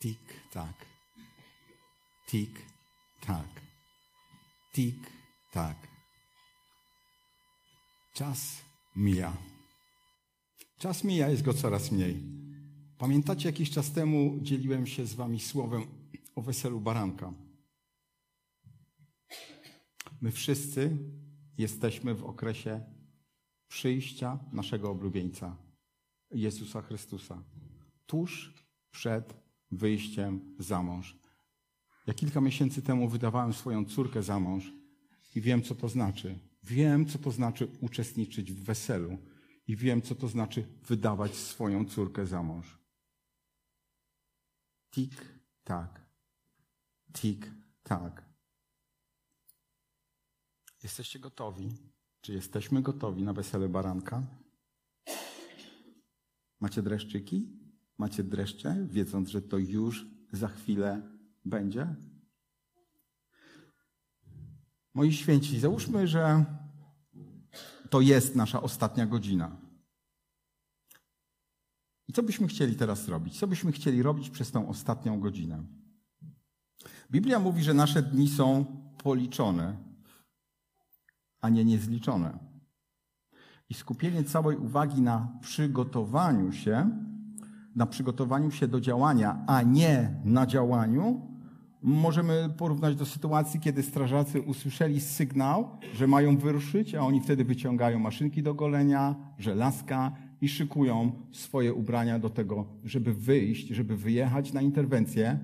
Tik, tak. Tik, tak. Tik, tak. Czas mija. Czas mija, jest go coraz mniej. Pamiętacie, jakiś czas temu dzieliłem się z wami słowem o weselu baranka. My wszyscy jesteśmy w okresie przyjścia naszego oblubieńca, Jezusa Chrystusa, tuż przed wyjściem za mąż. Ja kilka miesięcy temu wydawałem swoją córkę za mąż i wiem, co to znaczy. Wiem, co to znaczy uczestniczyć w weselu i wiem, co to znaczy wydawać swoją córkę za mąż. Tik, tak. Tik, tak. Jesteście gotowi? Czy jesteśmy gotowi na wesele baranka? Macie dreszczyki? Macie dreszcze, wiedząc, że to już za chwilę będzie? Moi święci, załóżmy, że to jest nasza ostatnia godzina. I co byśmy chcieli teraz robić? Co byśmy chcieli robić przez tą ostatnią godzinę? Biblia mówi, że nasze dni są policzone, a nie niezliczone. I skupienie całej uwagi na przygotowaniu się, na przygotowaniu się do działania, a nie na działaniu, możemy porównać do sytuacji, kiedy strażacy usłyszeli sygnał, że mają wyruszyć, a oni wtedy wyciągają maszynki do golenia, żelazka i szykują swoje ubrania do tego, żeby wyjść, żeby wyjechać na interwencję,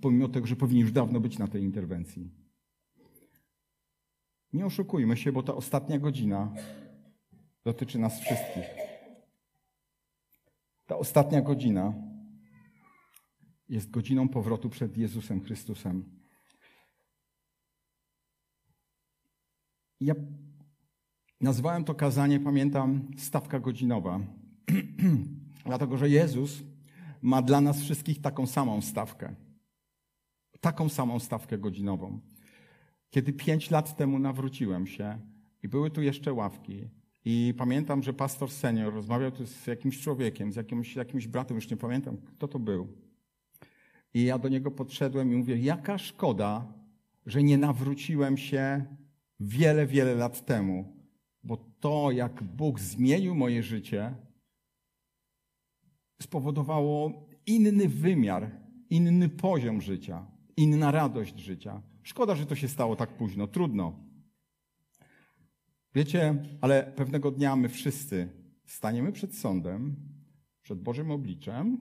pomimo tego, że powinni już dawno być na tej interwencji. Nie oszukujmy się, bo ta ostatnia godzina dotyczy nas wszystkich. Ta ostatnia godzina jest godziną powrotu przed Jezusem Chrystusem. Ja nazwałem to kazanie, pamiętam, stawka godzinowa. Dlatego, że Jezus ma dla nas wszystkich taką samą stawkę. Taką samą stawkę godzinową. Kiedy pięć lat temu nawróciłem się i były tu jeszcze ławki, i pamiętam, że pastor senior rozmawiał tu z jakimś człowiekiem, z jakimś, jakimś bratem, już nie pamiętam, kto to był. I ja do niego podszedłem i mówię, jaka szkoda, że nie nawróciłem się wiele, wiele lat temu, bo to, jak Bóg zmienił moje życie, spowodowało inny wymiar, inny poziom życia, inna radość życia. Szkoda, że to się stało tak późno, trudno. Wiecie, ale pewnego dnia my wszyscy staniemy przed sądem, przed Bożym obliczem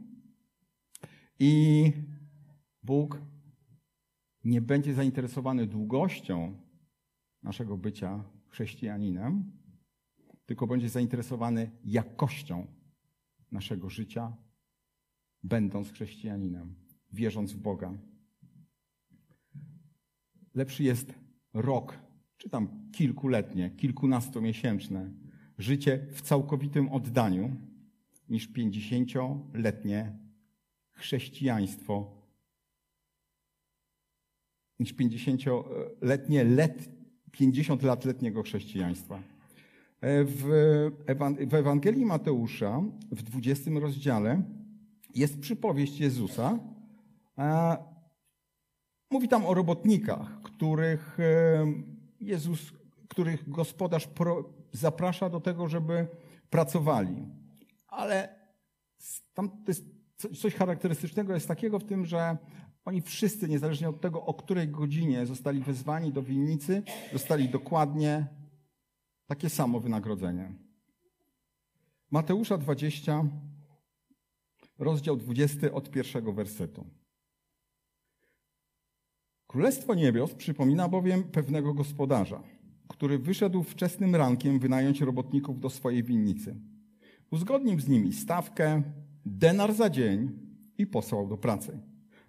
i Bóg nie będzie zainteresowany długością naszego bycia chrześcijaninem, tylko będzie zainteresowany jakością naszego życia, będąc chrześcijaninem, wierząc w Boga. Lepszy jest rok, czy tam kilkuletnie, kilkunastomiesięczne życie w całkowitym oddaniu, niż pięćdziesięcioletnie chrześcijaństwo niż 50-letnie, let, 50 lat letniego chrześcijaństwa. E, w, w Ewangelii Mateusza, w 20 rozdziale, jest przypowieść Jezusa. Mówi tam o robotnikach, których e, Jezus, których gospodarz zaprasza do tego, żeby pracowali. Ale tam jest coś charakterystycznego jest takiego w tym, że oni wszyscy, niezależnie od tego, o której godzinie zostali wezwani do winnicy, dostali dokładnie takie samo wynagrodzenie. Mateusza 20, rozdział 20 od pierwszego wersetu. Królestwo niebios przypomina bowiem pewnego gospodarza, który wyszedł wczesnym rankiem wynająć robotników do swojej winnicy. Uzgodnił z nimi stawkę, denar za dzień i posłał do pracy.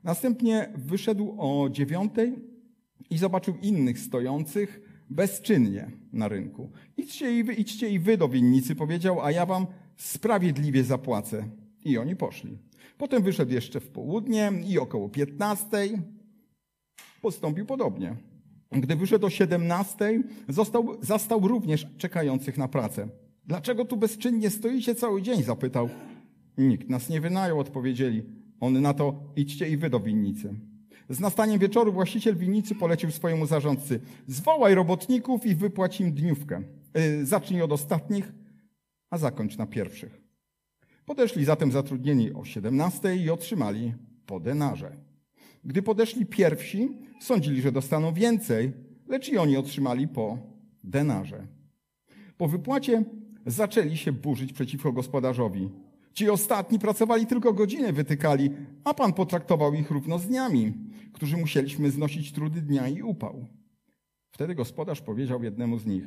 Następnie wyszedł o dziewiątej i zobaczył innych stojących bezczynnie na rynku. Idźcie i wy, idźcie i wy do winnicy, powiedział, a ja wam sprawiedliwie zapłacę. I oni poszli. Potem wyszedł jeszcze w południe i około piętnastej postąpił podobnie. Gdy wyszedł o siedemnastej, został, zastał również czekających na pracę. Dlaczego tu bezczynnie stoicie cały dzień? zapytał. Nikt nas nie wynajął, odpowiedzieli. On na to, idźcie i wy do winnicy. Z nastaniem wieczoru właściciel winnicy polecił swojemu zarządcy, zwołaj robotników i wypłać im dniówkę. Yy, zacznij od ostatnich, a zakończ na pierwszych. Podeszli zatem zatrudnieni o 17 i otrzymali po denarze. Gdy podeszli pierwsi, sądzili, że dostaną więcej, lecz i oni otrzymali po denarze. Po wypłacie zaczęli się burzyć przeciwko gospodarzowi. Ci ostatni pracowali tylko godziny, wytykali, a pan potraktował ich równo z dniami, którzy musieliśmy znosić trudy dnia i upał. Wtedy gospodarz powiedział jednemu z nich: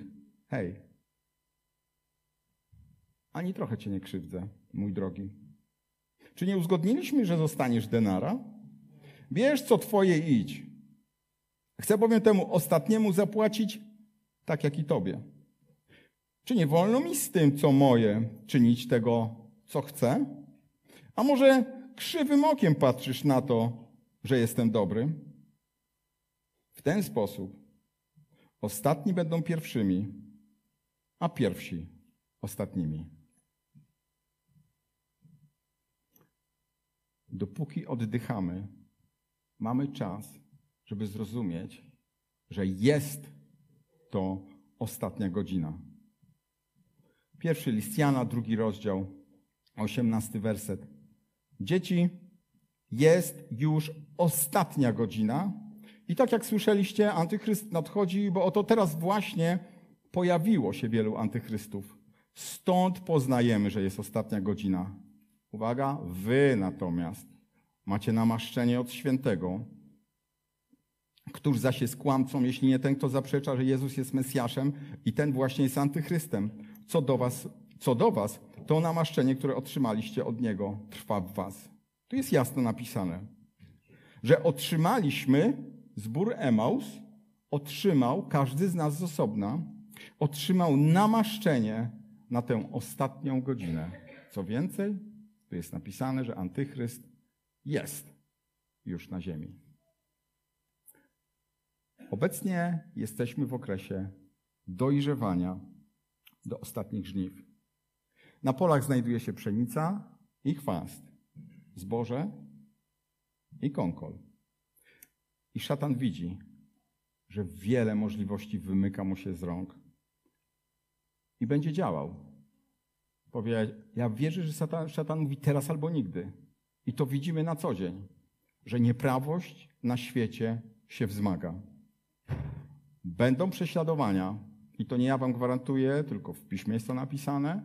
Hej, ani trochę cię nie krzywdzę, mój drogi. Czy nie uzgodniliśmy, że zostaniesz denara? Bierz co twoje idź. Chcę bowiem temu ostatniemu zapłacić tak jak i tobie. Czy nie wolno mi z tym, co moje, czynić tego, co chcę? A może krzywym okiem patrzysz na to, że jestem dobry? W ten sposób ostatni będą pierwszymi, a pierwsi ostatnimi. Dopóki oddychamy, mamy czas, żeby zrozumieć, że jest to ostatnia godzina. Pierwszy list Jana, drugi rozdział, osiemnasty werset. Dzieci, jest już ostatnia godzina. I tak jak słyszeliście, antychryst nadchodzi, bo oto teraz właśnie pojawiło się wielu antychrystów. Stąd poznajemy, że jest ostatnia godzina. Uwaga, wy natomiast macie namaszczenie od świętego. Któż zaś jest kłamcą, jeśli nie ten, kto zaprzecza, że Jezus jest Mesjaszem i ten właśnie jest antychrystem? Co do was, co do was to namaszczenie, które otrzymaliście od Niego, trwa w was. Tu jest jasno napisane, że otrzymaliśmy zbór Emaus, otrzymał każdy z nas z osobna, otrzymał namaszczenie na tę ostatnią godzinę. Co więcej, tu jest napisane, że antychryst jest już na ziemi. Obecnie jesteśmy w okresie dojrzewania do ostatnich żniw. Na polach znajduje się pszenica i chwast, zboże i kąkol. I szatan widzi, że wiele możliwości wymyka mu się z rąk i będzie działał. Powie, ja wierzę, że szatan, szatan mówi teraz albo nigdy. I to widzimy na co dzień, że nieprawość na świecie się wzmaga. Będą prześladowania, i to nie ja wam gwarantuję, tylko w piśmie jest to napisane.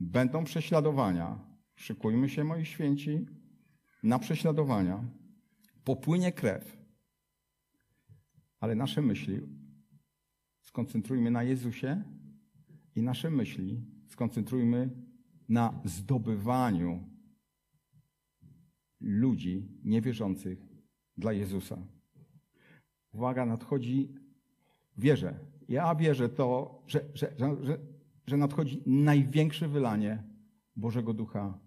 Będą prześladowania. Szykujmy się, moi święci, na prześladowania. Popłynie krew. Ale nasze myśli skoncentrujmy na Jezusie i nasze myśli skoncentrujmy na zdobywaniu ludzi niewierzących dla Jezusa. Uwaga, nadchodzi, wierzę, ja wierzę to, że, że, że, że nadchodzi największe wylanie Bożego Ducha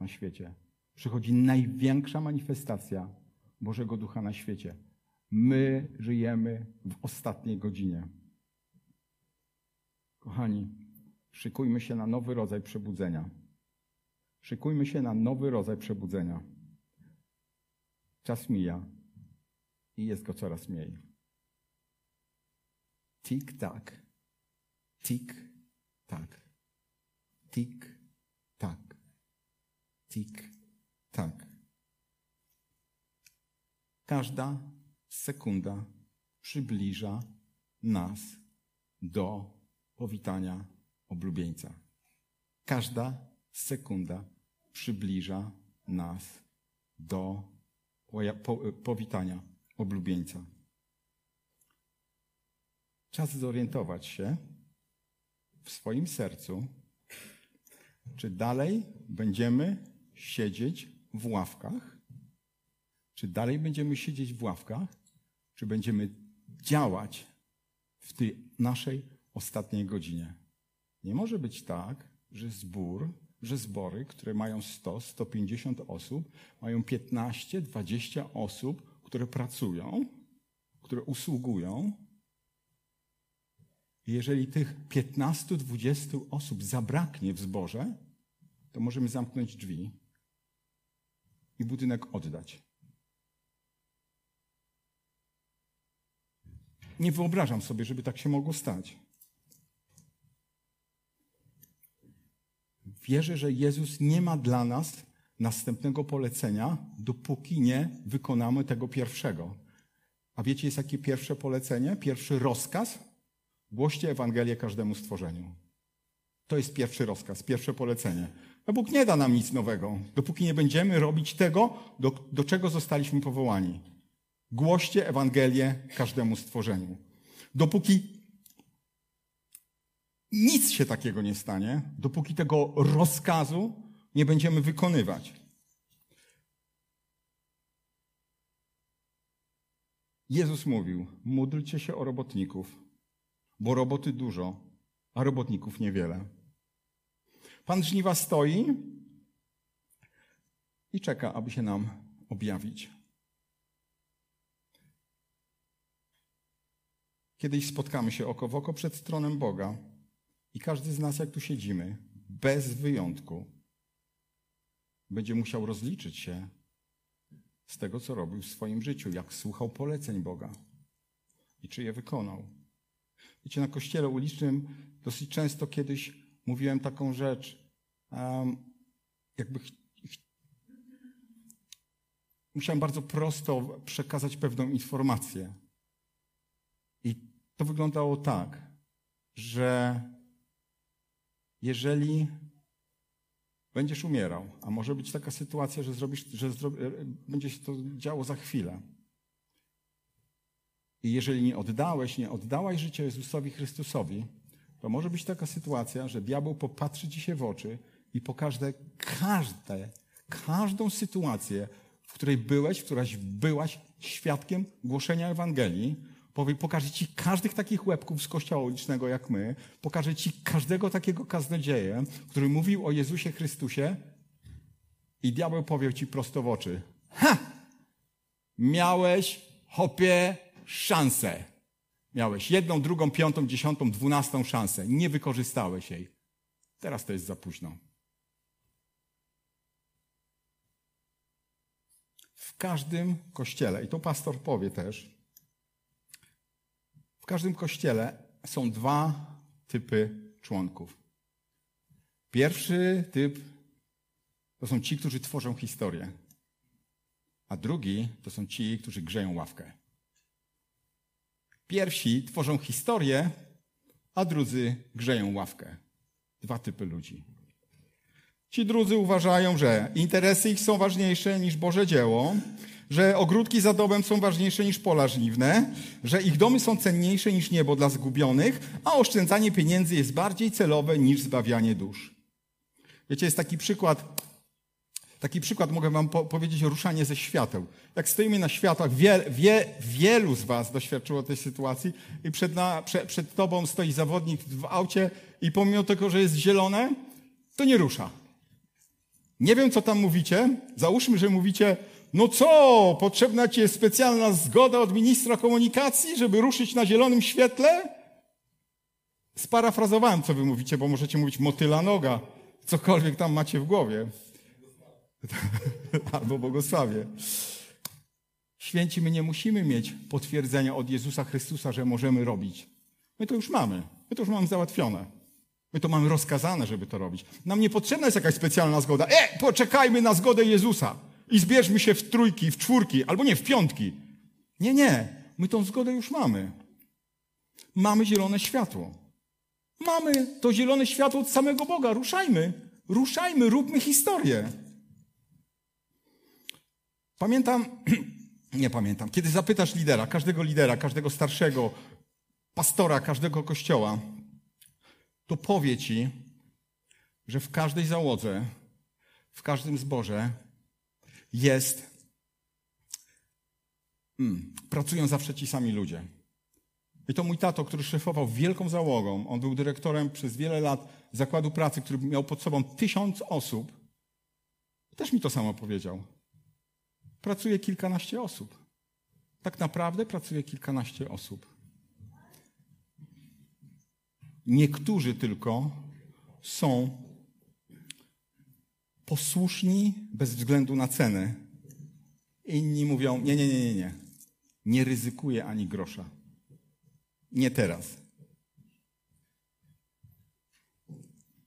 na świecie. Przychodzi największa manifestacja Bożego Ducha na świecie. My żyjemy w ostatniej godzinie. Kochani, szykujmy się na nowy rodzaj przebudzenia. Szykujmy się na nowy rodzaj przebudzenia. Czas mija i jest go coraz mniej. Tik-tak. Tik-tak. Tik-tak. Tik-tak. Każda sekunda przybliża nas do powitania oblubieńca. Każda sekunda przybliża nas do powitania oblubieńca. Czas zorientować się w swoim sercu, czy dalej będziemy siedzieć w ławkach, czy dalej będziemy siedzieć w ławkach, czy będziemy działać w tej naszej ostatniej godzinie. Nie może być tak, że zbór, że zbory, które mają 100, 150 osób, mają 15, 20 osób, które pracują, które usługują, jeżeli tych 15-20 osób zabraknie w zborze, to możemy zamknąć drzwi i budynek oddać. Nie wyobrażam sobie, żeby tak się mogło stać. Wierzę, że Jezus nie ma dla nas następnego polecenia, dopóki nie wykonamy tego pierwszego. A wiecie, jest jakie pierwsze polecenie? Pierwszy rozkaz? Głoście Ewangelię każdemu stworzeniu. To jest pierwszy rozkaz, pierwsze polecenie. No Bóg nie da nam nic nowego, dopóki nie będziemy robić tego, do, do czego zostaliśmy powołani. Głoście Ewangelię każdemu stworzeniu. Dopóki nic się takiego nie stanie, dopóki tego rozkazu nie będziemy wykonywać. Jezus mówił: módlcie się o robotników, bo roboty dużo, a robotników niewiele. Pan żniwa stoi i czeka, aby się nam objawić. Kiedyś spotkamy się oko w oko przed tronem Boga i każdy z nas, jak tu siedzimy, bez wyjątku, będzie musiał rozliczyć się z tego, co robił w swoim życiu, jak słuchał poleceń Boga i czy je wykonał. Wiecie, na kościele ulicznym dosyć często kiedyś mówiłem taką rzecz, um, jakby ch- ch- musiałem bardzo prosto przekazać pewną informację. I to wyglądało tak, że jeżeli będziesz umierał, a może być taka sytuacja, że, zrobisz, że zro, będzie się to działo za chwilę. I jeżeli nie oddałeś, nie oddałaś życia Jezusowi Chrystusowi, to może być taka sytuacja, że diabeł popatrzy ci się w oczy i pokaże każde, każdą sytuację, w której byłeś, w któraś byłaś świadkiem głoszenia Ewangelii, powie, pokaże ci każdych takich łebków z kościoła ulicznego jak my, pokaże ci każdego takiego kaznodzieję, który mówił o Jezusie Chrystusie i diabeł powie ci prosto w oczy. Ha! Miałeś, hopie, szansę. Miałeś jedną, drugą, piątą, dziesiątą, dwunastą szansę. Nie wykorzystałeś jej. Teraz to jest za późno. W każdym kościele, i to pastor powie też, każdym kościele są dwa typy członków. Pierwszy typ to są ci, którzy tworzą historię, a drugi to są ci, którzy grzeją ławkę. Pierwsi tworzą historię, a drudzy grzeją ławkę. Dwa typy ludzi. Ci drudzy uważają, że interesy ich są ważniejsze niż Boże dzieło, że ogródki za domem są ważniejsze niż pola żniwne, że ich domy są cenniejsze niż niebo dla zgubionych, a oszczędzanie pieniędzy jest bardziej celowe niż zbawianie dusz. Wiecie, jest taki przykład, taki przykład mogę wam po powiedzieć, ruszanie ze świateł. Jak stoimy na światłach, wie, wie, wielu z was doświadczyło tej sytuacji i przed, na, przed, przed tobą stoi zawodnik w aucie i pomimo tego, że jest zielone, to nie rusza. Nie wiem, co tam mówicie. Załóżmy, że mówicie, no co, potrzebna ci jest specjalna zgoda od ministra komunikacji, żeby ruszyć na zielonym świetle? Sparafrazowałem, co wy mówicie, bo możecie mówić motyla noga, cokolwiek tam macie w głowie. Albo błogosławie. Święci, my nie musimy mieć potwierdzenia od Jezusa Chrystusa, że możemy robić. My to już mamy. My to już mamy załatwione. My to mamy rozkazane, żeby to robić. Nam nie potrzebna jest jakaś specjalna zgoda. E, poczekajmy na zgodę Jezusa i zbierzmy się w trójki, w czwórki, albo nie, w piątki. Nie, nie. My tą zgodę już mamy. Mamy zielone światło. Mamy to zielone światło od samego Boga. Ruszajmy. Ruszajmy, róbmy historię. Pamiętam, nie pamiętam, kiedy zapytasz lidera, każdego lidera, każdego starszego, pastora, każdego kościoła, to powie ci, że w każdej załodze, w każdym zborze jest, hmm, pracują zawsze ci sami ludzie. I to mój tato, który szefował wielką załogą, on był dyrektorem przez wiele lat zakładu pracy, który miał pod sobą tysiąc osób, też mi to samo powiedział. Pracuje kilkanaście osób. Tak naprawdę pracuje kilkanaście osób. Niektórzy tylko są posłuszni bez względu na cenę Inni mówią, nie, nie, nie, nie, nie. Nie ryzykuję ani grosza. Nie teraz.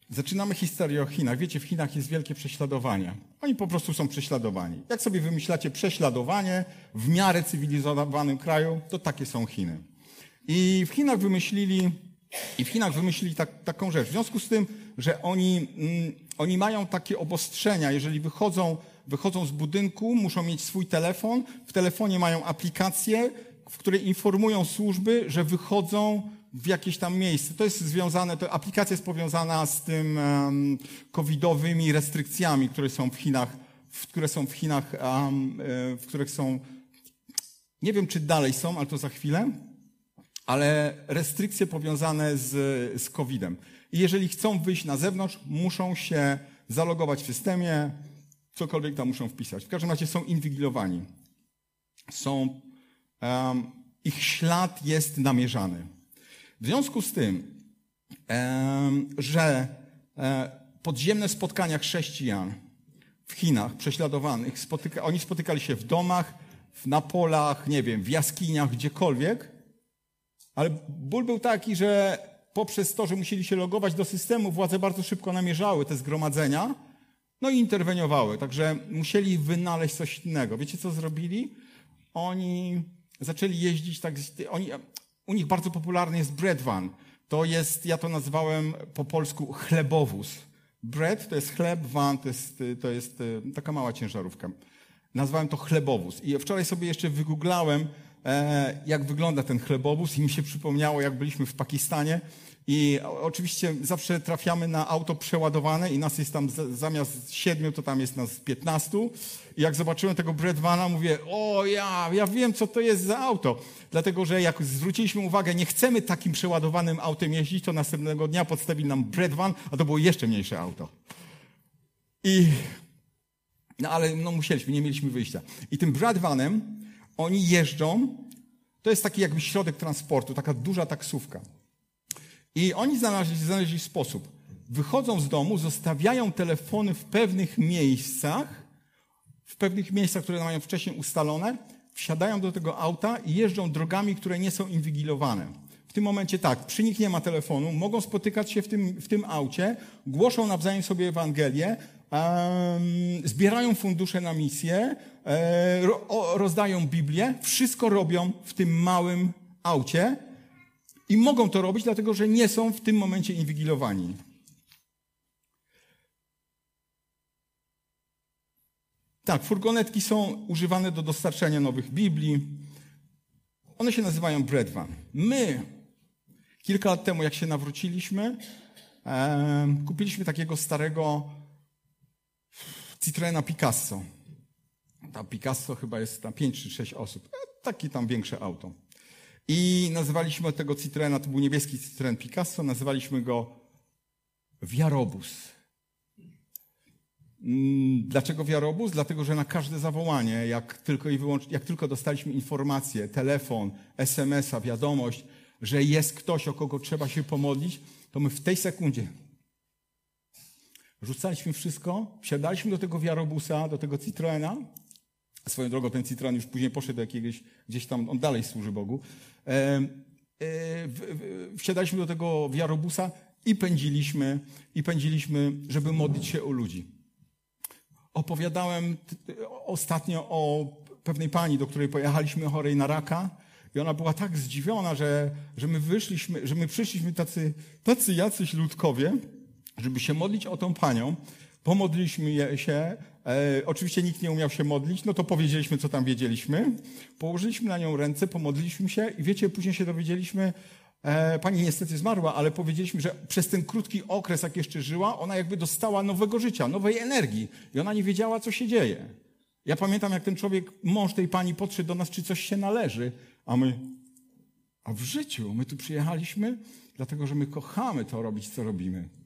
Zaczynamy historię o Chinach. Wiecie, w Chinach jest wielkie prześladowanie. Oni po prostu są prześladowani. Jak sobie wymyślacie prześladowanie w miarę cywilizowanym kraju, to takie są Chiny. I w Chinach wymyślili, i w Chinach wymyślili tak, taką rzecz. W związku z tym, że oni, mm, oni mają takie obostrzenia, jeżeli wychodzą, wychodzą z budynku, muszą mieć swój telefon, w telefonie mają aplikację, w której informują służby, że wychodzą w jakieś tam miejsce. To jest związane, to aplikacja jest powiązana z tym um, covidowymi restrykcjami, które są w Chinach, w, które są w Chinach, um, w których są, nie wiem czy dalej są, ale to za chwilę, ale restrykcje powiązane z, z covidem. I jeżeli chcą wyjść na zewnątrz, muszą się zalogować w systemie, cokolwiek tam muszą wpisać. W każdym razie są inwigilowani. Są, um, ich ślad jest namierzany. W związku z tym, że e, podziemne spotkania chrześcijan w Chinach prześladowanych, spotyka, oni spotykali się w domach, na polach, nie wiem, w jaskiniach, gdziekolwiek, ale ból był taki, że poprzez to, że musieli się logować do systemu, władze bardzo szybko namierzały te zgromadzenia, no i interweniowały. Także musieli wynaleźć coś innego. Wiecie, co zrobili? Oni zaczęli jeździć tak. Oni, u nich bardzo popularny jest bread van. To jest, ja to nazwałem po polsku chlebowóz. Bread to jest chleb, van to jest, to jest e, taka mała ciężarówka. Nazwałem to chlebowóz. I wczoraj sobie jeszcze wygooglałem, jak wygląda ten chlebowóz i mi się przypomniało, jak byliśmy w Pakistanie i oczywiście zawsze trafiamy na auto przeładowane i nas jest tam zamiast siedmiu, to tam jest nas piętnastu. I jak zobaczyłem tego Bredwana, mówię, o ja, ja wiem, co to jest za auto. Dlatego, że jak zwróciliśmy uwagę, nie chcemy takim przeładowanym autem jeździć, to następnego dnia podstawili nam Bredwan, a to było jeszcze mniejsze auto. I, no ale no musieliśmy, nie mieliśmy wyjścia. I tym Bredwanem oni jeżdżą, to jest taki jakby środek transportu, taka duża taksówka. I oni znaleźli, znaleźli sposób. Wychodzą z domu, zostawiają telefony w pewnych miejscach, w pewnych miejscach, które mają wcześniej ustalone, wsiadają do tego auta i jeżdżą drogami, które nie są inwigilowane. W tym momencie tak, przy nich nie ma telefonu, mogą spotykać się w tym, w tym aucie, głoszą nawzajem sobie Ewangelię, zbierają fundusze na misję, e, ro, rozdają Biblię, wszystko robią w tym małym aucie, i mogą to robić, dlatego że nie są w tym momencie inwigilowani. Tak, furgonetki są używane do dostarczania nowych Biblii. One się nazywają Breadvan. My, kilka lat temu, jak się nawróciliśmy, kupiliśmy takiego starego Citroena Picasso. Ta Picasso chyba jest na 5 czy 6 osób. E, taki tam większe auto. I nazywaliśmy tego Citroena, to był niebieski Citroen Picasso, nazywaliśmy go wiarobus. Mm, dlaczego wiarobus? Dlatego, że na każde zawołanie, jak tylko, i wyłącz, jak tylko dostaliśmy informację, telefon, SMS-a, wiadomość, że jest ktoś, o kogo trzeba się pomodlić, to my w tej sekundzie rzucaliśmy wszystko, wsiadaliśmy do tego wiarobusa, do tego Citroena. Swoją drogą ten Citroen już później poszedł do jakiegoś, gdzieś tam, on dalej służy Bogu. E, wsiadaliśmy do tego wiarobusa i pędziliśmy, i pędziliśmy, żeby modlić się o ludzi. Opowiadałem ostatnio o pewnej pani, do której pojechaliśmy chorej na raka i ona była tak zdziwiona, że, że my wyszliśmy, że my przyszliśmy tacy, tacy jacyś ludkowie, żeby się modlić o tą panią. Pomodliliśmy się, E, oczywiście nikt nie umiał się modlić, no to powiedzieliśmy, co tam wiedzieliśmy. Położyliśmy na nią ręce, pomodliliśmy się i wiecie, później się dowiedzieliśmy, e, pani niestety zmarła, ale powiedzieliśmy, że przez ten krótki okres, jak jeszcze żyła, ona jakby dostała nowego życia, nowej energii i ona nie wiedziała, co się dzieje. Ja pamiętam, jak ten człowiek, mąż tej pani podszedł do nas, czy coś się należy, a my, a w życiu my tu przyjechaliśmy, dlatego że my kochamy to robić, co robimy.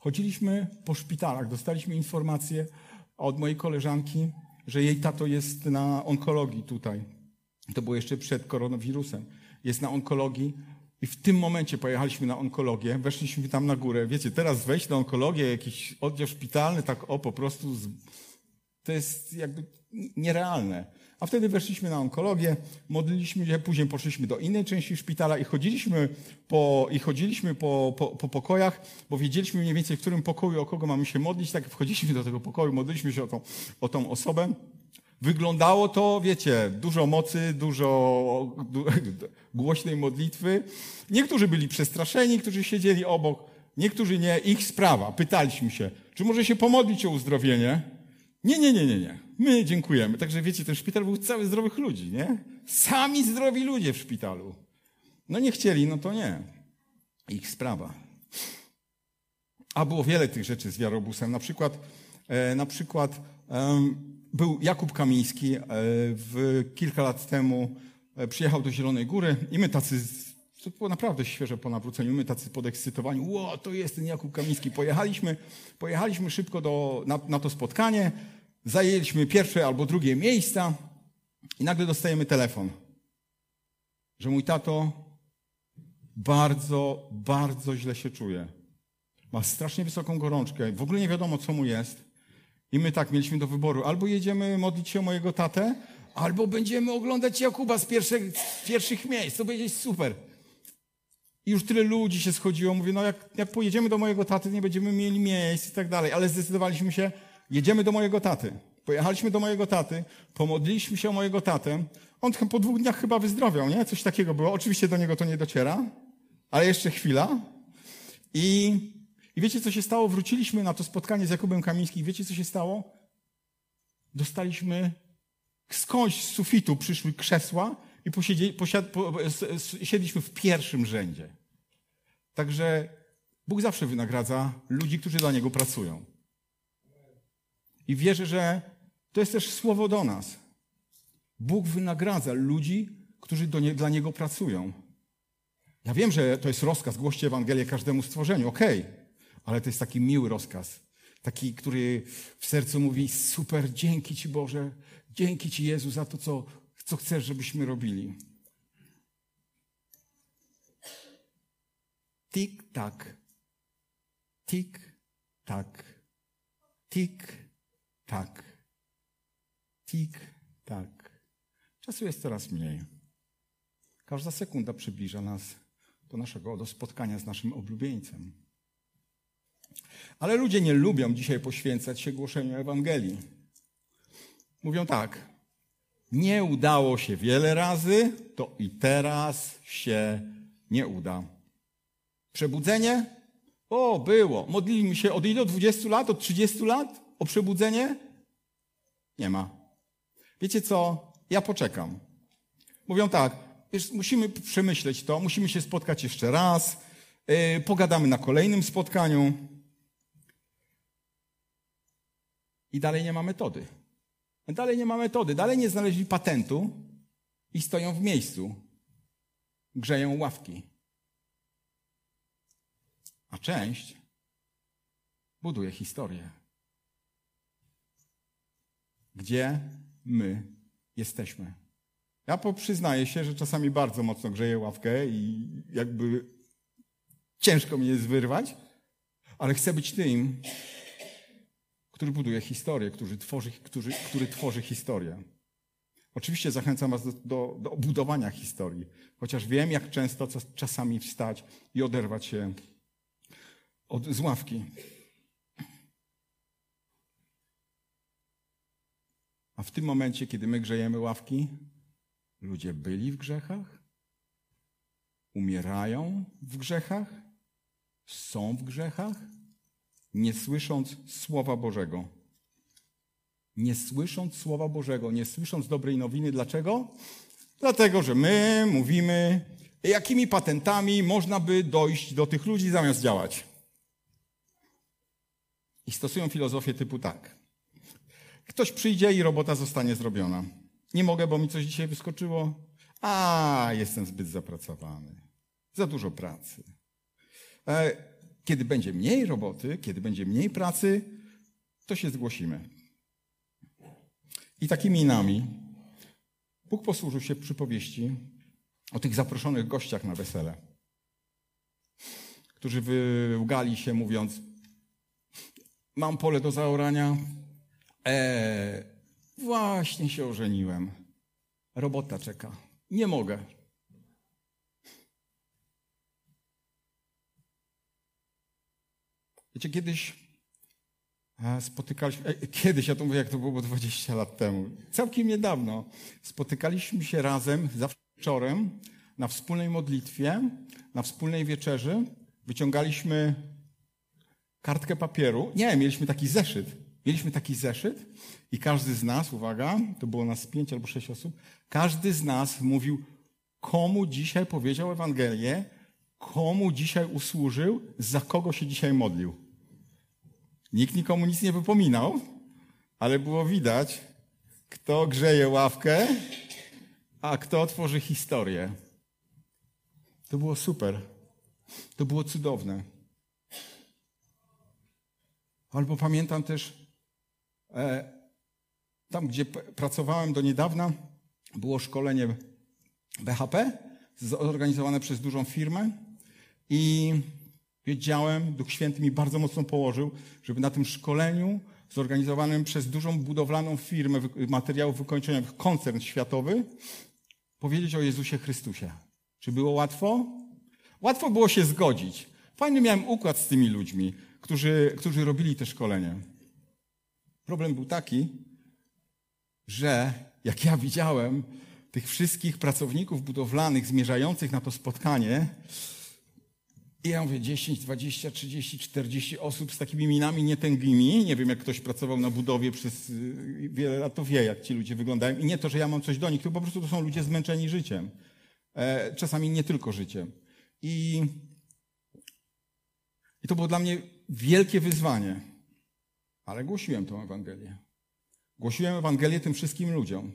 Chodziliśmy po szpitalach, dostaliśmy informację od mojej koleżanki, że jej tato jest na onkologii tutaj. To było jeszcze przed koronawirusem. Jest na onkologii I w tym momencie pojechaliśmy na onkologię, weszliśmy tam na górę. Wiecie, teraz wejść na onkologię, jakiś oddział szpitalny, tak o, po prostu, z... to jest jakby nierealne. A wtedy weszliśmy na onkologię, modliliśmy się, później poszliśmy do innej części szpitala i chodziliśmy po, i chodziliśmy po, po, po pokojach, bo wiedzieliśmy mniej więcej, w którym pokoju, o kogo mamy się modlić. Tak wchodziliśmy do tego pokoju, modliliśmy się o tą, o tą osobę. Wyglądało to, wiecie, dużo mocy, dużo du, głośnej modlitwy. Niektórzy byli przestraszeni, którzy siedzieli obok, niektórzy nie. Ich sprawa. Pytaliśmy się, czy może się pomodlić o uzdrowienie? Nie, nie, nie, nie, nie. My dziękujemy. Także wiecie, ten szpital był cały zdrowych ludzi, nie? Sami zdrowi ludzie w szpitalu. No nie chcieli, no to nie. Ich sprawa. A było wiele tych rzeczy z wiarobusem. Na przykład, e, na przykład był Jakub Kamiński, e, w, kilka lat temu e, przyjechał do Zielonej Góry i my tacy, to było naprawdę świeże po nawróceniu, my tacy podekscytowani, ło, to jest ten Jakub Kamiński. Pojechaliśmy, pojechaliśmy szybko do, na, na to spotkanie, zajęliśmy pierwsze albo drugie miejsca i nagle dostajemy telefon, że mój tato bardzo, bardzo źle się czuje. Ma strasznie wysoką gorączkę, w ogóle nie wiadomo, co mu jest. I my tak mieliśmy do wyboru. Albo jedziemy modlić się o mojego tatę, albo będziemy oglądać Jakuba z pierwszych, z pierwszych miejsc. To będzie super. I już tyle ludzi się schodziło. Mówię, no jak, jak pojedziemy do mojego taty, nie będziemy mieli miejsc i tak dalej. Ale zdecydowaliśmy się, jedziemy do mojego taty. Pojechaliśmy do mojego taty, pomodliliśmy się o mojego tatę. On po dwóch dniach chyba wyzdrowiał, nie? Coś takiego było. Oczywiście do niego to nie dociera, ale jeszcze chwila. I i wiecie, co się stało? Wróciliśmy na to spotkanie z Jakubem Kamińskim. Wiecie, co się stało? Dostaliśmy skądś z sufitu przyszły krzesła i posiedzi, posiad, po, siedliśmy w pierwszym rzędzie. Także Bóg zawsze wynagradza ludzi, którzy dla Niego pracują. I wierzę, że to jest też słowo do nas. Bóg wynagradza ludzi, którzy nie, dla Niego pracują. Ja wiem, że to jest rozkaz, głoście Ewangelię każdemu stworzeniu, okej. Okay ale to jest taki miły rozkaz. Taki, który w sercu mówi: Super, dzięki Ci Boże, dzięki Ci Jezu za to, co, co chcesz, żebyśmy robili. Tik, tak. Tik, tak. Tik, tak. Czasu jest coraz mniej. Każda sekunda przybliża nas do naszego, do spotkania z naszym oblubieńcem. Ale ludzie nie lubią dzisiaj poświęcać się głoszeniu Ewangelii. Mówią tak: Nie udało się wiele razy, to i teraz się nie uda. Przebudzenie? O, było. Modliliśmy się od ilu? 20 lat? Od 30 lat? O przebudzenie? Nie ma. Wiecie co? Ja poczekam. Mówią tak, wiesz, musimy przemyśleć to, musimy się spotkać jeszcze raz, yy, pogadamy na kolejnym spotkaniu. I dalej nie ma metody. Dalej nie ma metody, dalej nie znaleźli patentu i stoją w miejscu. Grzeją ławki. A część buduje historię. Gdzie my jesteśmy? Ja przyznaję się, że czasami bardzo mocno grzeję ławkę i jakby ciężko mi jest wyrwać, ale chcę być tym, który buduje historię, który tworzy, który, który tworzy historię. Oczywiście zachęcam Was do, do, do budowania historii, chociaż wiem, jak często czasami wstać i oderwać się od, z ławki. A w tym momencie, kiedy my grzejemy ławki, ludzie byli w grzechach, umierają w grzechach, są w grzechach nie słysząc Słowa Bożego. Nie słysząc Słowa Bożego, nie słysząc dobrej nowiny. Dlaczego? Dlatego, że my mówimy, jakimi patentami można by dojść do tych ludzi zamiast działać. I stosują filozofię typu tak. Ktoś przyjdzie i robota zostanie zrobiona. Nie mogę, bo mi coś dzisiaj wyskoczyło. A, jestem zbyt zapracowany. Za dużo pracy. E, kiedy będzie mniej roboty, kiedy będzie mniej pracy, to się zgłosimy. I takimi nami Bóg posłużył się przypowieści o tych zaproszonych gościach na wesele. którzy wyłgali się mówiąc, mam pole do zaorania, eee, właśnie się ożeniłem, robota czeka, nie mogę. Wiecie, kiedyś e, spotykaliśmy, e, kiedyś, ja to mówię, jak to było 20 lat temu, całkiem niedawno, spotykaliśmy się razem, zawsze wieczorem, na wspólnej modlitwie, na wspólnej wieczerzy, wyciągaliśmy kartkę papieru. Nie, mieliśmy taki zeszyt. Mieliśmy taki zeszyt i każdy z nas, uwaga, to było nas pięć albo sześć osób, każdy z nas mówił, komu dzisiaj powiedział Ewangelię, komu dzisiaj usłużył, za kogo się dzisiaj modlił. Nikt nikomu nic nie wypominał, ale było widać, kto grzeje ławkę, a kto otworzy historię. To było super. To było cudowne. Albo pamiętam też, tam gdzie pracowałem do niedawna, było szkolenie BHP, zorganizowane przez dużą firmę i wiedziałem, Duch Święty mi bardzo mocno położył, żeby na tym szkoleniu zorganizowanym przez dużą budowlaną firmę materiałów wykończeniowych, koncern światowy, powiedzieć o Jezusie Chrystusie. Czy było łatwo? Łatwo było się zgodzić. Fajny miałem układ z tymi ludźmi, którzy, którzy robili te szkolenie. Problem był taki, że jak ja widziałem tych wszystkich pracowników budowlanych zmierzających na to spotkanie, i ja mówię 10, 20, 30, 40 osób z takimi minami nietęgimi. Nie wiem, jak ktoś pracował na budowie przez y, wiele lat, to wie, jak ci ludzie wyglądają. I nie to, że ja mam coś do nich, tylko po prostu to są ludzie zmęczeni życiem. E, czasami nie tylko życiem. I, I to było dla mnie wielkie wyzwanie. Ale głosiłem tą Ewangelię. Głosiłem Ewangelię tym wszystkim ludziom.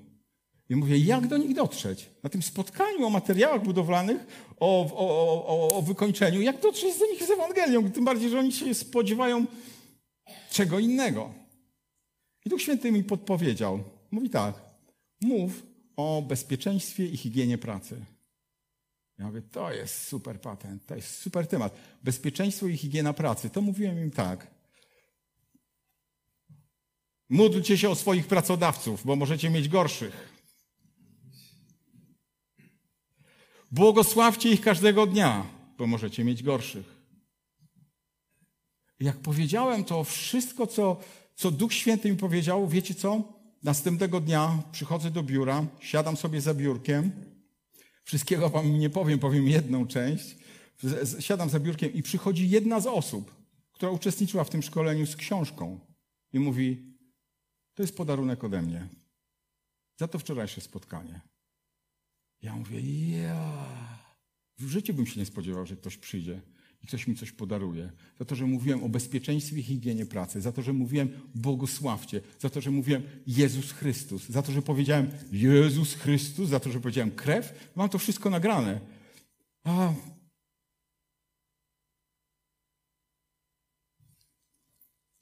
I mówię, jak do nich dotrzeć? Na tym spotkaniu o materiałach budowlanych, o, o, o, o wykończeniu, jak dotrzeć do nich z Ewangelią? Tym bardziej, że oni się spodziewają czego innego. I Duch Święty mi podpowiedział. Mówi tak, mów o bezpieczeństwie i higienie pracy. Ja mówię, to jest super patent, to jest super temat. Bezpieczeństwo i higiena pracy. To mówiłem im tak. Módlcie się o swoich pracodawców, bo możecie mieć gorszych. Błogosławcie ich każdego dnia, bo możecie mieć gorszych. Jak powiedziałem to wszystko, co, co Duch Święty mi powiedział, wiecie co? Następnego dnia przychodzę do biura, siadam sobie za biurkiem. Wszystkiego wam nie powiem, powiem jedną część. Siadam za biurkiem i przychodzi jedna z osób, która uczestniczyła w tym szkoleniu z książką i mówi: To jest podarunek ode mnie. Za to wczorajsze spotkanie. Ja mówię, ja. W życiu bym się nie spodziewał, że ktoś przyjdzie i ktoś mi coś podaruje. Za to, że mówiłem o bezpieczeństwie i higienie pracy, za to, że mówiłem błogosławcie, za to, że mówiłem Jezus Chrystus, za to, że powiedziałem Jezus Chrystus, za to, że powiedziałem krew. Mam to wszystko nagrane. A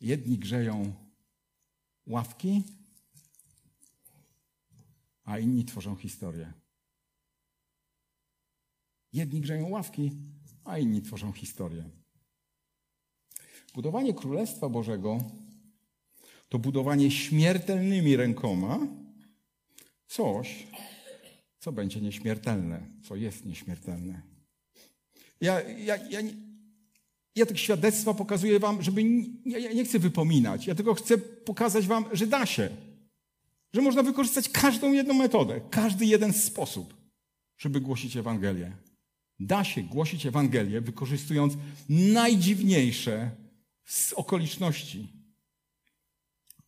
Jedni grzeją ławki, a inni tworzą historię. Jedni grzeją ławki, a inni tworzą historię. Budowanie Królestwa Bożego to budowanie śmiertelnymi rękoma coś, co będzie nieśmiertelne, co jest nieśmiertelne. Ja, ja, ja, ja tak świadectwa pokazuję wam, żeby nie chcę wypominać, ja tylko chcę pokazać wam, że da się. Że można wykorzystać każdą jedną metodę, każdy jeden sposób, żeby głosić Ewangelię. Da się głosić Ewangelię, wykorzystując najdziwniejsze z okoliczności.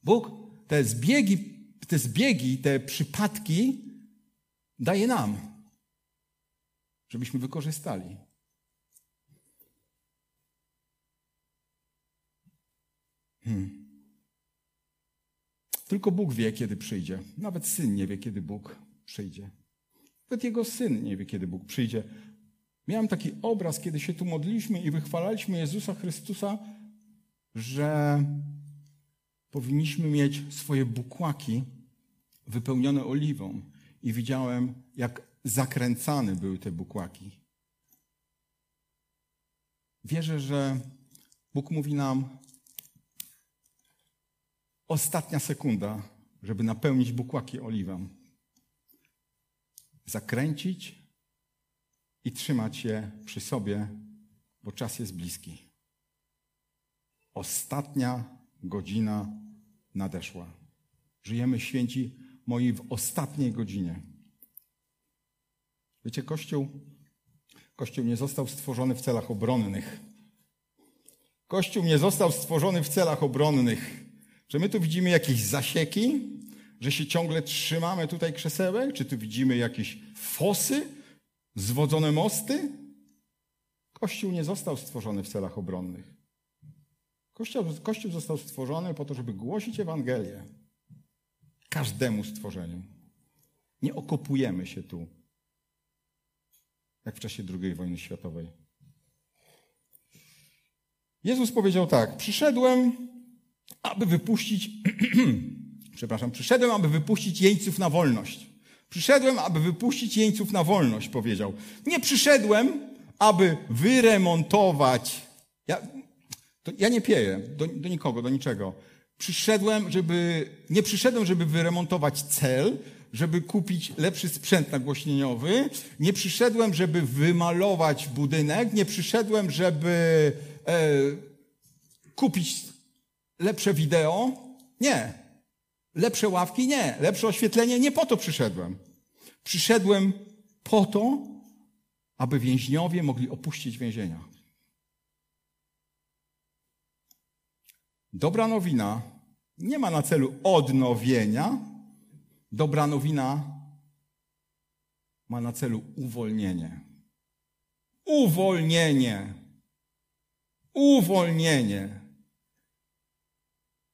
Bóg te zbiegi, te zbiegi, te przypadki daje nam, żebyśmy wykorzystali. Hmm. Tylko Bóg wie, kiedy przyjdzie. Nawet syn nie wie, kiedy Bóg przyjdzie. Nawet jego syn nie wie, kiedy Bóg przyjdzie. Miałem taki obraz, kiedy się tu modliliśmy i wychwalaliśmy Jezusa Chrystusa, że powinniśmy mieć swoje bukłaki wypełnione oliwą. I widziałem, jak zakręcane były te bukłaki. wierzę, że Bóg mówi nam ostatnia sekunda, żeby napełnić bukłaki oliwą. Zakręcić i trzymać je przy sobie, bo czas jest bliski. Ostatnia godzina nadeszła. Żyjemy, święci moi, w ostatniej godzinie. Wiecie, Kościół, Kościół nie został stworzony w celach obronnych. Kościół nie został stworzony w celach obronnych. Że my tu widzimy jakieś zasieki, że się ciągle trzymamy tutaj krzesełek? Czy tu widzimy jakieś fosy, zwodzone mosty? Kościół nie został stworzony w celach obronnych. Kościół, Kościół został stworzony po to, żeby głosić Ewangelię każdemu stworzeniu. Nie okopujemy się tu, jak w czasie II wojny światowej. Jezus powiedział tak: Przyszedłem, aby wypuścić, przepraszam, przyszedłem, aby wypuścić jeńców na wolność. Przyszedłem, aby wypuścić jeńców na wolność, powiedział. Nie przyszedłem, aby wyremontować. Ja, ja nie pieję do, do nikogo, do niczego. Przyszedłem, żeby, nie przyszedłem, żeby wyremontować cel, żeby kupić lepszy sprzęt nagłośnieniowy. Nie przyszedłem, żeby wymalować budynek. Nie przyszedłem, żeby e, kupić lepsze wideo. Nie. Lepsze ławki? Nie. Lepsze oświetlenie? Nie po to przyszedłem. Przyszedłem po to, aby więźniowie mogli opuścić więzienia. Dobra nowina nie ma na celu odnowienia. Dobra nowina ma na celu uwolnienie. Uwolnienie. Uwolnienie.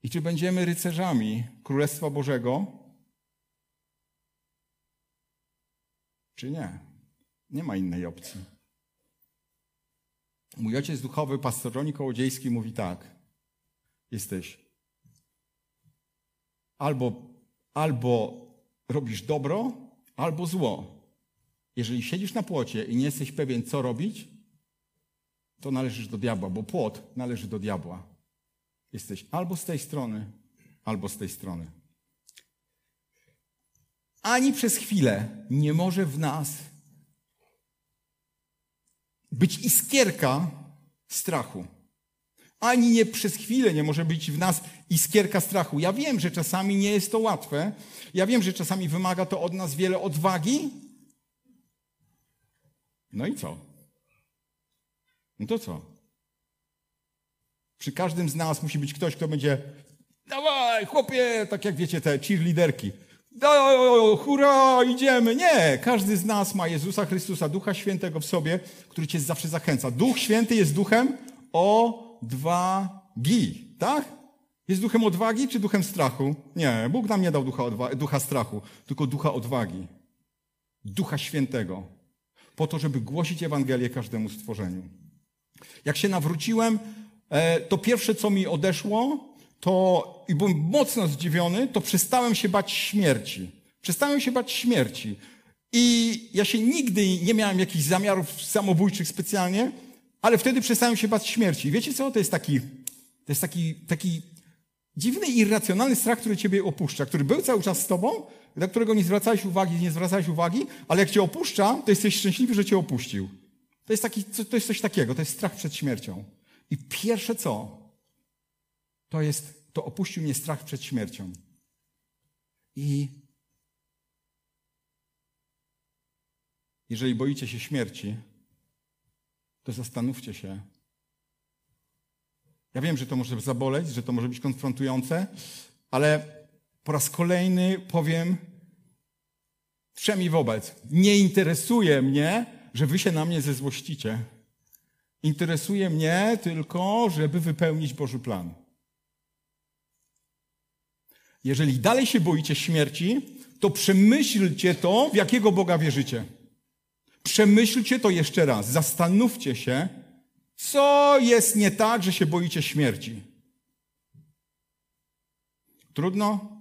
I czy będziemy rycerzami Królestwa Bożego? Czy nie? Nie ma innej opcji. Mój ojciec duchowy, pastor Roni Kołodziejski mówi tak. Jesteś albo, albo robisz dobro, albo zło. Jeżeli siedzisz na płocie i nie jesteś pewien, co robić, to należysz do diabła, bo płot należy do diabła. Jesteś albo z tej strony, albo z tej strony. Ani przez chwilę nie może w nas być iskierka strachu. Ani nie przez chwilę nie może być w nas iskierka strachu. Ja wiem, że czasami nie jest to łatwe. Ja wiem, że czasami wymaga to od nas wiele odwagi. No i co? No to co? Przy każdym z nas musi być ktoś, kto będzie dawaj, chłopie, tak jak wiecie, te cheerleaderki. Dawaj, hurra, idziemy. Nie, każdy z nas ma Jezusa Chrystusa, Ducha Świętego w sobie, który cię zawsze zachęca. Duch Święty jest duchem odwagi, tak? Jest duchem odwagi czy duchem strachu? Nie, Bóg nam nie dał ducha, ducha strachu, tylko ducha odwagi. Ducha Świętego. Po to, żeby głosić Ewangelię każdemu stworzeniu. Jak się nawróciłem, to pierwsze, co mi odeszło, to i byłem mocno zdziwiony, to przestałem się bać śmierci. Przestałem się bać śmierci. I ja się nigdy nie miałem jakichś zamiarów samobójczych specjalnie, ale wtedy przestałem się bać śmierci. Wiecie co? To jest taki, to jest taki, taki dziwny, irracjonalny strach, który ciebie opuszcza, który był cały czas z tobą, na którego nie zwracałeś uwagi, nie zwracałeś uwagi, ale jak cię opuszcza, to jesteś szczęśliwy, że cię opuścił. To jest, taki, to jest coś takiego, to jest strach przed śmiercią. I pierwsze co, to jest, to opuścił mnie strach przed śmiercią. I jeżeli boicie się śmierci, to zastanówcie się. Ja wiem, że to może zaboleć, że to może być konfrontujące, ale po raz kolejny powiem wszemi wobec. Nie interesuje mnie, że wy się na mnie zezłościcie. Interesuje mnie tylko, żeby wypełnić Boży plan. Jeżeli dalej się boicie śmierci, to przemyślcie to, w jakiego Boga wierzycie. Przemyślcie to jeszcze raz. Zastanówcie się, co jest nie tak, że się boicie śmierci. Trudno?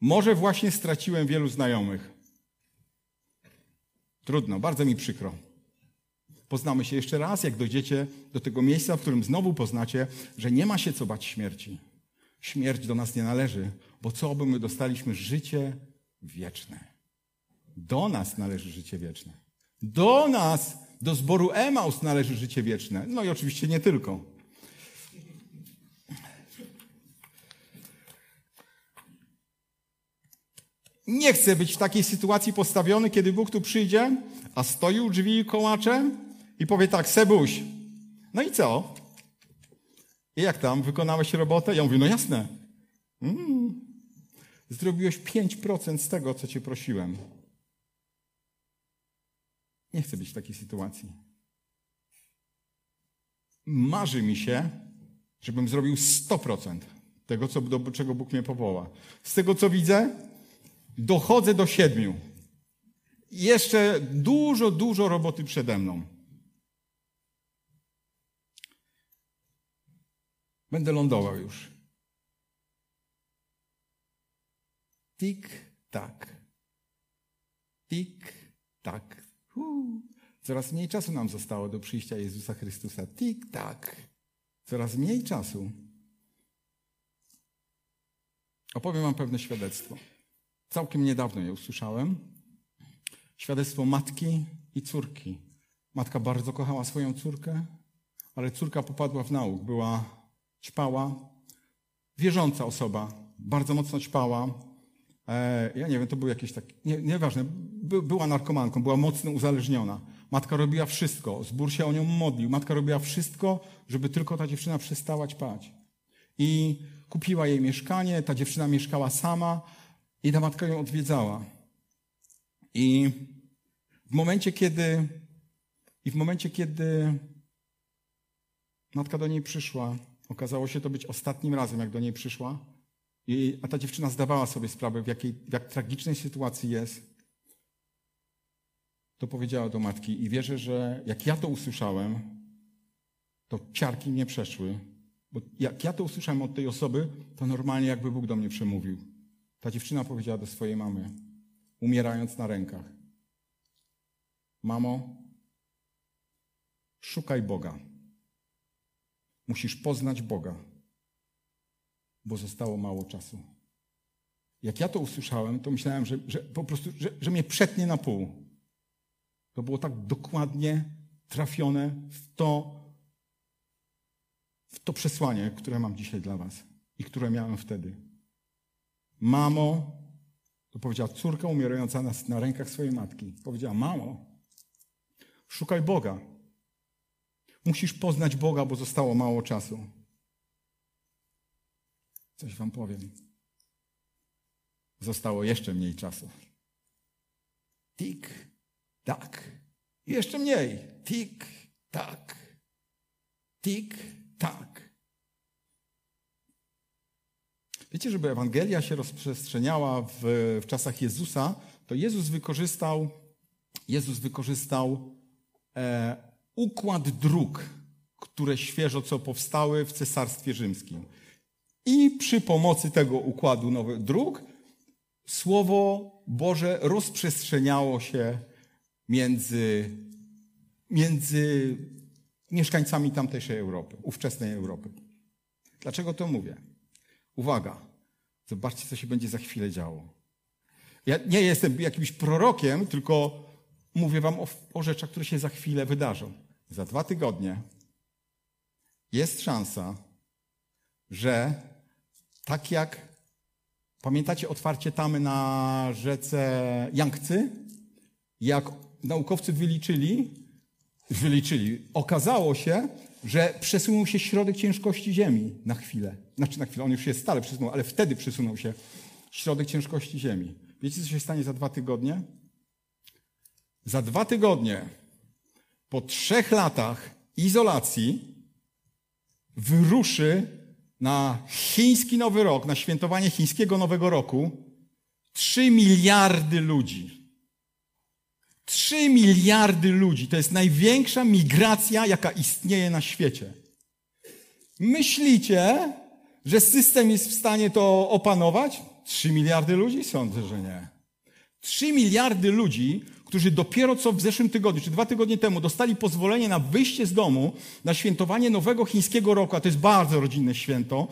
Może właśnie straciłem wielu znajomych. Trudno, bardzo mi przykro. Poznamy się jeszcze raz, jak dojdziecie do tego miejsca, w którym znowu poznacie, że nie ma się co bać śmierci. Śmierć do nas nie należy, bo co by my dostaliśmy? Życie wieczne. Do nas należy życie wieczne. Do nas, do zboru Emaus należy życie wieczne. No i oczywiście nie tylko. Nie chcę być w takiej sytuacji postawiony, kiedy Bóg tu przyjdzie, a stoi u drzwi i kołacze i powie tak, Sebuś, no i co? I jak tam, wykonałeś robotę? Ja mówię, no jasne. Mm. Zrobiłeś 5% z tego, co cię prosiłem. Nie chcę być w takiej sytuacji. Marzy mi się, żebym zrobił 100% tego, co, do czego Bóg mnie powoła. Z tego, co widzę, dochodzę do siedmiu. Jeszcze dużo, dużo roboty przede mną. Będę lądował już. Tik, tak. Tik, tak. Coraz mniej czasu nam zostało do przyjścia Jezusa Chrystusa. Tik, tak. Coraz mniej czasu. Opowiem Wam pewne świadectwo. Całkiem niedawno je usłyszałem. Świadectwo matki i córki. Matka bardzo kochała swoją córkę, ale córka popadła w nauk, była ćpała. Wierząca osoba, bardzo mocno ćpała. E, ja nie wiem, to był jakiś taki, nie, nieważne, by, była narkomanką, była mocno uzależniona. Matka robiła wszystko, zbór się o nią modlił. Matka robiła wszystko, żeby tylko ta dziewczyna przestała ćpać. I kupiła jej mieszkanie, ta dziewczyna mieszkała sama, i ta matka ją odwiedzała. I w momencie, kiedy, i w momencie, kiedy matka do niej przyszła, okazało się to być ostatnim razem, jak do niej przyszła, i, a ta dziewczyna zdawała sobie sprawę, w, jakiej, w jak tragicznej sytuacji jest, to powiedziała do matki. I wierzę, że jak ja to usłyszałem, to ciarki mnie przeszły. Bo jak ja to usłyszałem od tej osoby, to normalnie jakby Bóg do mnie przemówił. Ta dziewczyna powiedziała do swojej mamy, umierając na rękach: Mamo, szukaj Boga. Musisz poznać Boga, bo zostało mało czasu. Jak ja to usłyszałem, to myślałem, że, że po prostu, że, że mnie przetnie na pół. To było tak dokładnie trafione w to, w to przesłanie, które mam dzisiaj dla Was i które miałem wtedy. Mamo, to powiedziała córka umierająca na, na rękach swojej matki. Powiedziała, mamo, szukaj Boga. Musisz poznać Boga, bo zostało mało czasu. Coś wam powiem. Zostało jeszcze mniej czasu. Tik, tak. Jeszcze mniej. Tik, tak. Tik, tak. Wiecie, żeby Ewangelia się rozprzestrzeniała w, w czasach Jezusa, to Jezus wykorzystał, Jezus wykorzystał e, układ dróg, które świeżo co powstały w Cesarstwie Rzymskim. I przy pomocy tego układu nowych dróg Słowo Boże rozprzestrzeniało się między, między mieszkańcami tamtejszej Europy, ówczesnej Europy. Dlaczego to mówię? Uwaga, zobaczcie, co się będzie za chwilę działo. Ja nie jestem jakimś prorokiem, tylko mówię wam o, o rzeczach, które się za chwilę wydarzą. Za dwa tygodnie jest szansa, że tak jak pamiętacie otwarcie tamy na rzece Yangtze, jak naukowcy wyliczyli, wyliczyli, okazało się, że przesunął się środek ciężkości Ziemi na chwilę. Znaczy na chwilę, on już jest stale przesunął, ale wtedy przesunął się środek ciężkości Ziemi. Wiecie, co się stanie za dwa tygodnie? Za dwa tygodnie, po trzech latach izolacji, wyruszy na chiński Nowy Rok, na świętowanie chińskiego Nowego Roku, trzy miliardy ludzi. 3 miliardy ludzi to jest największa migracja, jaka istnieje na świecie. Myślicie, że system jest w stanie to opanować? 3 miliardy ludzi? Sądzę, że nie. 3 miliardy ludzi, którzy dopiero co w zeszłym tygodniu, czy dwa tygodnie temu, dostali pozwolenie na wyjście z domu na świętowanie nowego chińskiego roku, a to jest bardzo rodzinne święto.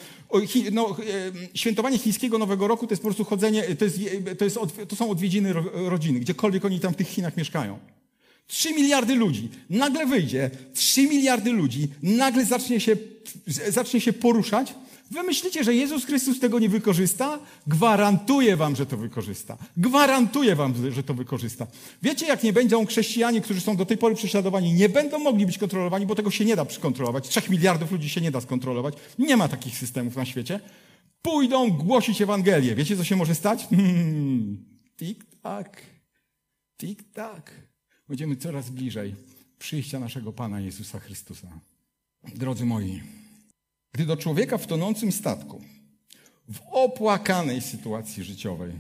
No, świętowanie chińskiego nowego roku to jest po prostu chodzenie, to, jest, to, jest, to są odwiedziny rodziny, gdziekolwiek oni tam w tych Chinach mieszkają. Trzy miliardy ludzi. Nagle wyjdzie, trzy miliardy ludzi, nagle zacznie się, zacznie się poruszać Wy myślicie, że Jezus Chrystus tego nie wykorzysta? Gwarantuję wam, że to wykorzysta. Gwarantuję wam, że to wykorzysta. Wiecie, jak nie będą chrześcijanie, którzy są do tej pory prześladowani, nie będą mogli być kontrolowani, bo tego się nie da przykontrolować. Trzech miliardów ludzi się nie da skontrolować. Nie ma takich systemów na świecie. Pójdą głosić Ewangelię. Wiecie, co się może stać? Tik-tak, tik-tak. Będziemy coraz bliżej przyjścia naszego Pana Jezusa Chrystusa. Drodzy moi, gdy do człowieka w tonącym statku, w opłakanej sytuacji życiowej,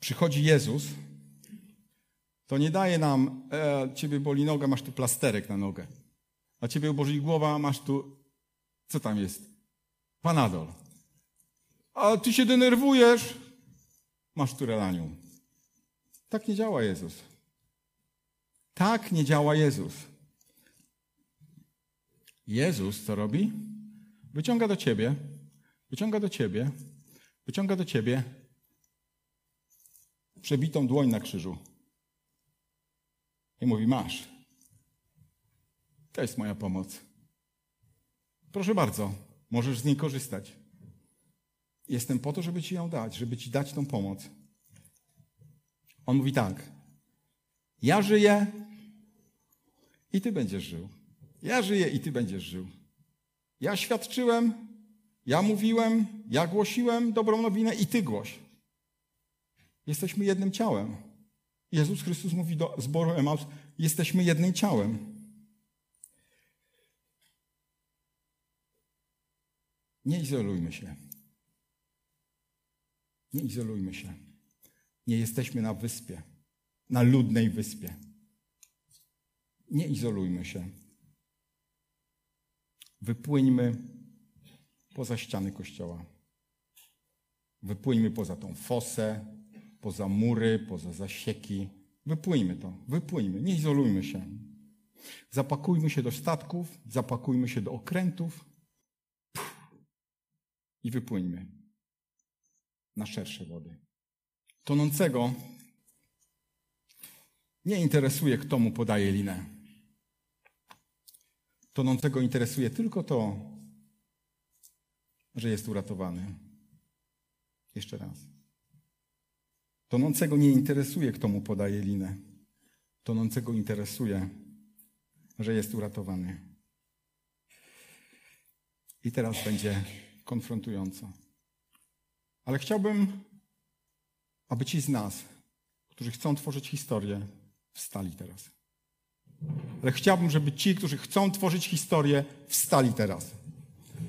przychodzi Jezus, to nie daje nam, e, ciebie boli noga, masz tu plasterek na nogę. A ciebie boli głowa, masz tu, co tam jest? Panadol. A ty się denerwujesz, masz tu relanium. Tak nie działa Jezus. Tak nie działa Jezus. Jezus co robi? Wyciąga do ciebie, wyciąga do ciebie, wyciąga do ciebie przebitą dłoń na krzyżu. I mówi: Masz. To jest moja pomoc. Proszę bardzo, możesz z niej korzystać. Jestem po to, żeby ci ją dać, żeby ci dać tą pomoc. On mówi tak: Ja żyję i ty będziesz żył. Ja żyję i ty będziesz żył. Ja świadczyłem, ja mówiłem, ja głosiłem dobrą nowinę i ty głoś. Jesteśmy jednym ciałem. Jezus Chrystus mówi do zboru Emaus, jesteśmy jednym ciałem. Nie izolujmy się. Nie izolujmy się. Nie jesteśmy na wyspie, na ludnej wyspie. Nie izolujmy się. Wypłyńmy poza ściany kościoła. Wypłyńmy poza tą fosę, poza mury, poza zasieki. Wypłyńmy to, wypłyńmy, nie izolujmy się. Zapakujmy się do statków, zapakujmy się do okrętów i wypłyńmy na szersze wody. Tonącego nie interesuje, kto mu podaje linę. Tonącego interesuje tylko to, że jest uratowany. Jeszcze raz. Tonącego nie interesuje, kto mu podaje linę. Tonącego interesuje, że jest uratowany. I teraz będzie konfrontująco. Ale chciałbym, aby ci z nas, którzy chcą tworzyć historię, wstali teraz. Ale chciałbym, żeby ci, którzy chcą tworzyć historię, wstali teraz.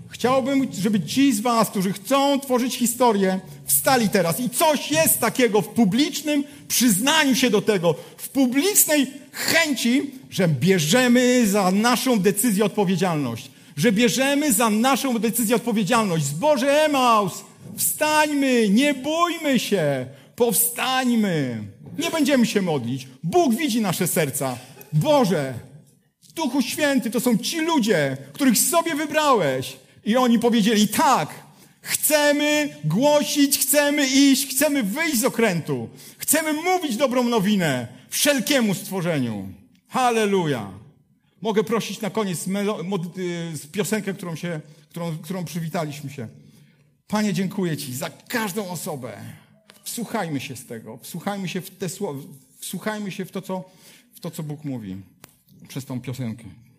Chciałbym, żeby ci z Was, którzy chcą tworzyć historię, wstali teraz. I coś jest takiego w publicznym przyznaniu się do tego, w publicznej chęci, że bierzemy za naszą decyzję odpowiedzialność. Że bierzemy za naszą decyzję odpowiedzialność. Zboże Emaus, wstańmy, nie bójmy się, powstańmy. Nie będziemy się modlić. Bóg widzi nasze serca. Boże, Duchu Święty, to są ci ludzie, których sobie wybrałeś. I oni powiedzieli tak, chcemy głosić, chcemy iść, chcemy wyjść z okrętu. Chcemy mówić dobrą nowinę wszelkiemu stworzeniu. Halleluja. Mogę prosić na koniec y, piosenkę, którą, się, którą, którą przywitaliśmy się. Panie, dziękuję Ci za każdą osobę. Wsłuchajmy się z tego. Wsłuchajmy się w te słowa. Wsłuchajmy się w to, co, to, co Bóg mówi przez tą piosenkę.